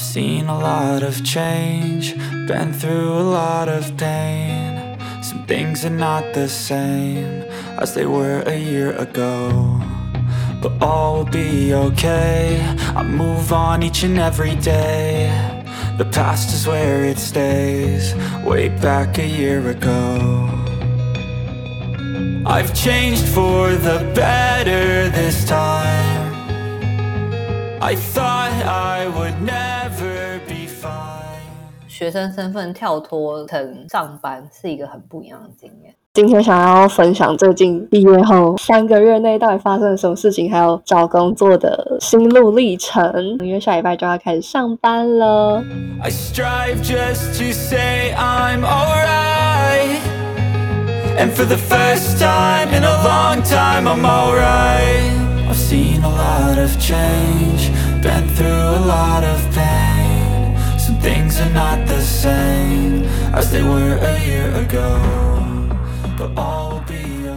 Seen a lot of change, been through a lot of pain. Some things are not the same as they were a year ago. But all will be okay. I move on each and every day. The past is where it stays, way back a year ago. I've changed for the better this time. I thought I would never. 学生身份跳脱成上班是一个很不一样的经验。今天想要分享最近毕业后三个月内到底发生了什么事情，还有找工作的心路历程。因为下礼拜就要开始上班了。I strive just to say I'm alright. And for the first time in a long time, I'm alright. I've seen a lot of change, been through a lot of pain. Things are not the same as they were a year ago. But all.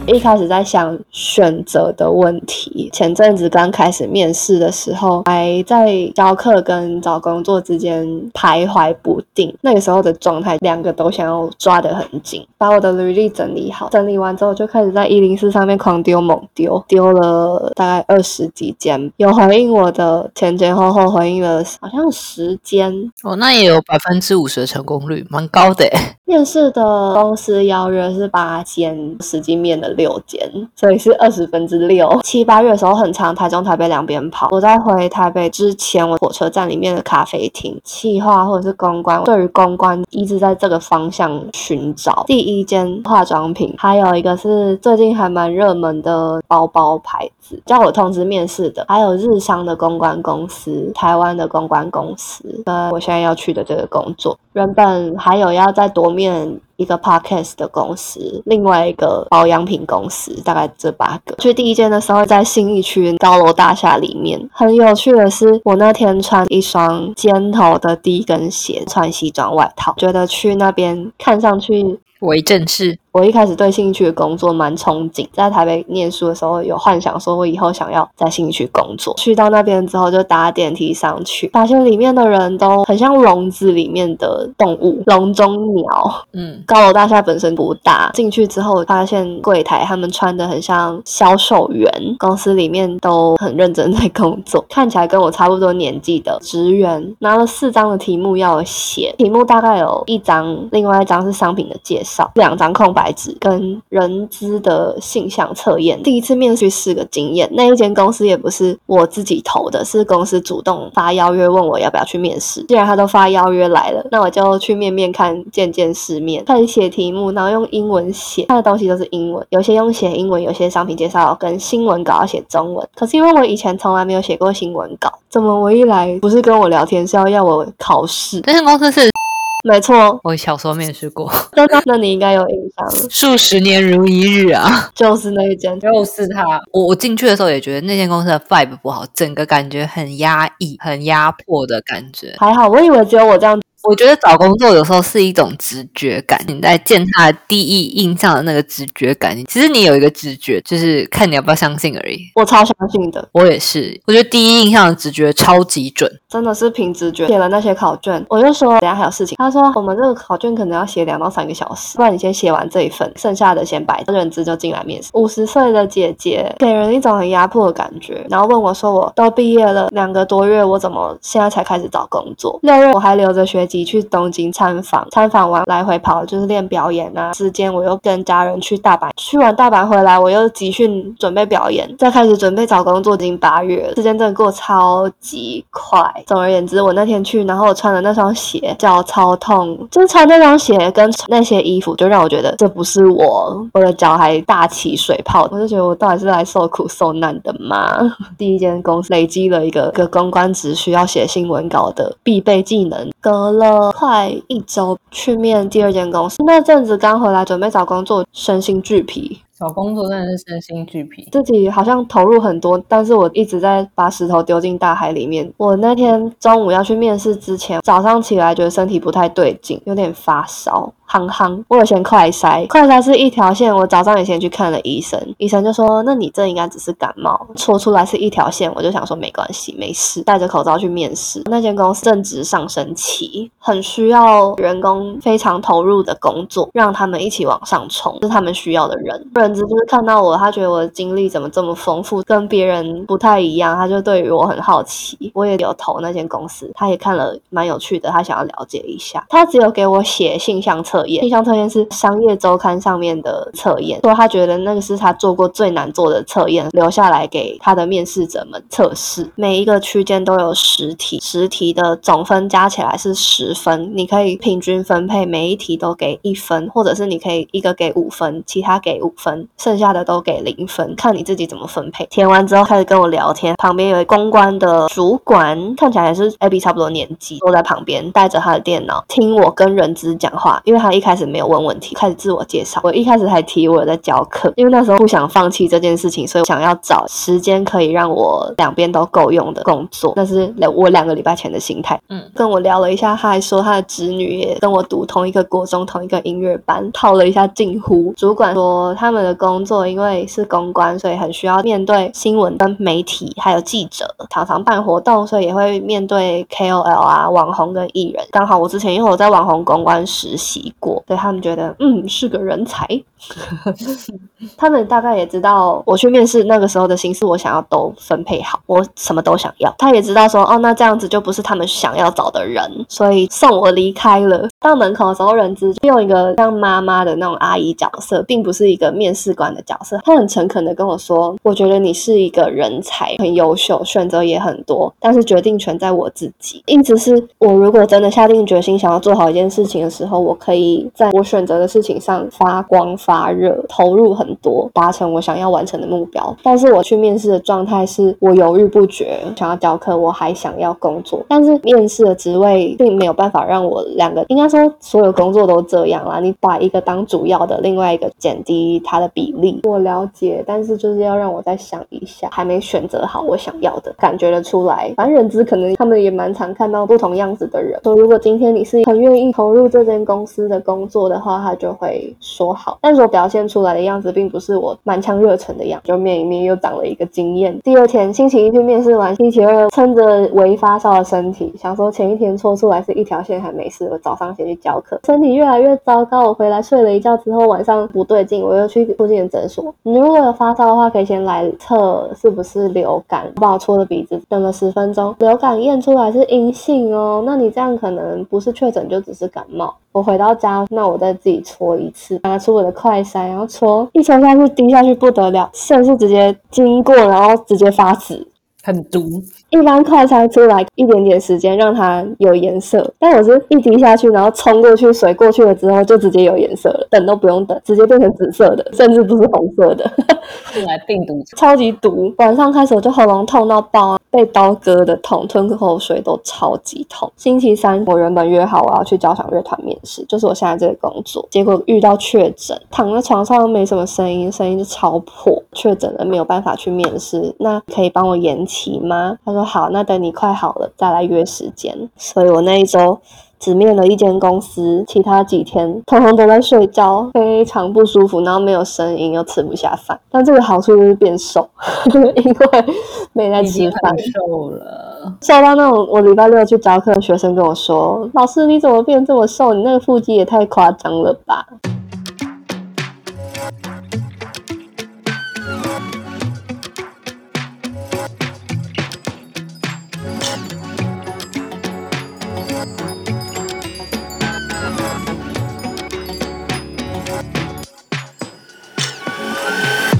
一开始在想选择的问题，前阵子刚开始面试的时候，还在教课跟找工作之间徘徊不定。那个时候的状态，两个都想要抓得很紧，把我的履历整理好。整理完之后，就开始在一零四上面狂丢猛丢，丢了大概二十几间，有回应我的前前后后回应了好像十间。哦，那也有百分之五十的成功率，蛮高的诶。面试的公司邀约是八间，实际面的六间，所以是二十分之六。七八月的时候很长，台中、台北两边跑。我在回台北之前，我火车站里面的咖啡厅、企划或者是公关，对于公关一直在这个方向寻找。第一间化妆品，还有一个是最近还蛮热门的包包牌子，叫我通知面试的，还有日商的公关公司、台湾的公关公司，跟我现在要去的这个工作。原本还有要再多面一个 podcast 的公司，另外一个保养品公司，大概这八个。去第一间的时候，在新义区高楼大厦里面，很有趣的是，我那天穿一双尖头的低跟鞋，穿西装外套，觉得去那边看上去为正式，我一开始对兴趣的工作蛮憧憬，在台北念书的时候有幻想，说我以后想要在兴趣工作。去到那边之后，就搭电梯上去，发现里面的人都很像笼子里面的动物，笼中鸟。嗯，高楼大厦本身不大，进去之后发现柜台他们穿的很像销售员，公司里面都很认真在工作，看起来跟我差不多年纪的职员，拿了四张的题目要写，题目大概有一张，另外一张是商品的介绍，两张空白纸跟人资的性向测验。第一次面试是个经验，那一间公司也不是我自己投的，是公司主动发邀约问我要不要去面试。既然他都发邀约来了，那我就去面面看，见见世面。开始写题目，然后用英文写，他的东西都是英文，有些用写英文，有些商品介绍跟新闻稿要写中文。可是因为我以前从来没有写过新闻稿，怎么我一来不是跟我聊天，是要要我考试？这间公司是没错，我小时候面试过，真的，那你应该有印象了，数十年如一日啊。就是那一间。就是他，我我进去的时候也觉得那间公司的 vibe 不好，整个感觉很压抑、很压迫的感觉。还好，我以为只有我这样。我觉得找工作有时候是一种直觉感，你在见他的第一印象的那个直觉感，其实你有一个直觉，就是看你要不要相信而已。我超相信的，我也是，我觉得第一印象的直觉超级准。真的是凭直觉写了那些考卷，我就说等下还有事情。他说我们这个考卷可能要写两到三个小时，不然你先写完这一份，剩下的先摆，认知就进来面试。五十岁的姐姐给人一种很压迫的感觉，然后问我说我都毕业了两个多月，我怎么现在才开始找工作？六月我还留着学去东京参访，参访完来回跑就是练表演啊，之间我又跟家人去大阪，去完大阪回来我又集训准备表演，再开始准备找工作，已经八月了，时间真的过超级快。总而言之，我那天去，然后我穿的那双鞋脚超痛，就穿那双鞋跟那些衣服，就让我觉得这不是我，我的脚还大起水泡，我就觉得我到底是来受苦受难的吗？第一间公司累积了一个个公关职需要写新闻稿的必备技能，隔了快一周去面第二间公司，那阵子刚回来准备找工作，身心俱疲。找工作真的是身心俱疲，自己好像投入很多，但是我一直在把石头丢进大海里面。我那天中午要去面试之前，早上起来觉得身体不太对劲，有点发烧。憨憨，我有先快筛，快筛是一条线。我早上也先去看了医生，医生就说：“那你这应该只是感冒，戳出来是一条线。”我就想说没关系，没事，戴着口罩去面试。那间公司正值上升期，很需要员工非常投入的工作，让他们一起往上冲，是他们需要的人。人资就是看到我，他觉得我的经历怎么这么丰富，跟别人不太一样，他就对于我很好奇。我也有投那间公司，他也看了蛮有趣的，他想要了解一下。他只有给我写性向测。验，印象测验是商业周刊上面的测验，说他觉得那个是他做过最难做的测验，留下来给他的面试者们测试。每一个区间都有十题，十题的总分加起来是十分，你可以平均分配，每一题都给一分，或者是你可以一个给五分，其他给五分，剩下的都给零分，看你自己怎么分配。填完之后开始跟我聊天，旁边有公关的主管，看起来也是 AB 差不多年纪，坐在旁边带着他的电脑听我跟人资讲话，因为。他一开始没有问问题，开始自我介绍。我一开始还提我有在教课，因为那时候不想放弃这件事情，所以想要找时间可以让我两边都够用的工作。那是我两个礼拜前的心态。嗯，跟我聊了一下，他还说他的侄女也跟我读同一个国中、同一个音乐班，套了一下近乎。主管说他们的工作因为是公关，所以很需要面对新闻跟媒体，还有记者，常常办活动，所以也会面对 KOL 啊、网红跟艺人。刚好我之前因为我在网红公关实习。过，所以他们觉得，嗯，是个人才。他们大概也知道我去面试那个时候的心思，我想要都分配好，我什么都想要。他也知道说，哦，那这样子就不是他们想要找的人，所以送我离开了。到门口的时候，人资用一个像妈妈的那种阿姨角色，并不是一个面试官的角色。他很诚恳的跟我说，我觉得你是一个人才，很优秀，选择也很多，但是决定权在我自己。因此是我如果真的下定决心想要做好一件事情的时候，我可以在我选择的事情上发光发。热，投入很多，达成我想要完成的目标。但是我去面试的状态是我犹豫不决，想要教课，我还想要工作。但是面试的职位并没有办法让我两个，应该说所有工作都这样啦。你把一个当主要的，另外一个减低它的比例。我了解，但是就是要让我再想一下，还没选择好我想要的，感觉得出来。反正人资可能他们也蛮常看到不同样子的人。说如果今天你是很愿意投入这间公司的工作的话，他就会说好。但是我表现出来的样子，并不是我满腔热忱的样子，就面一面又长了一个经验。第二天星期一去面试完，星期二撑着微发烧的身体，想说前一天搓出来是一条线还没事，我早上先去教课，身体越来越糟糕。我回来睡了一觉之后，晚上不对劲，我又去附近的诊所。你如果有发烧的话，可以先来测是不是流感，帮我搓了鼻子，等了十分钟，流感验出来是阴性哦，那你这样可能不是确诊，就只是感冒。我回到家，那我再自己搓一次，拿出我的快筛，然后搓，一搓下去滴下去不得了，肾是直接经过，然后直接发紫，很毒。一般快餐出来一点点时间让它有颜色，但我是一滴下去，然后冲过去，水过去了之后就直接有颜色了，等都不用等，直接变成紫色的，甚至不是红色的。来病毒，超级毒。晚上开始我就喉咙痛到爆啊。被刀割的痛，吞口水都超级痛。星期三我原本约好我要去交响乐团面试，就是我现在这个工作，结果遇到确诊，躺在床上没什么声音，声音就超破，确诊了没有办法去面试，那可以帮我延期吗？他说好，那等你快好了再来约时间。所以我那一周。只面了一间公司，其他几天通通都在睡觉，非常不舒服，然后没有声音，又吃不下饭。但这个好处就是变瘦，因为没在吃饭，瘦了，瘦到那种我礼拜六去教课，学生跟我说：“老师你怎么变这么瘦？你那个腹肌也太夸张了吧。”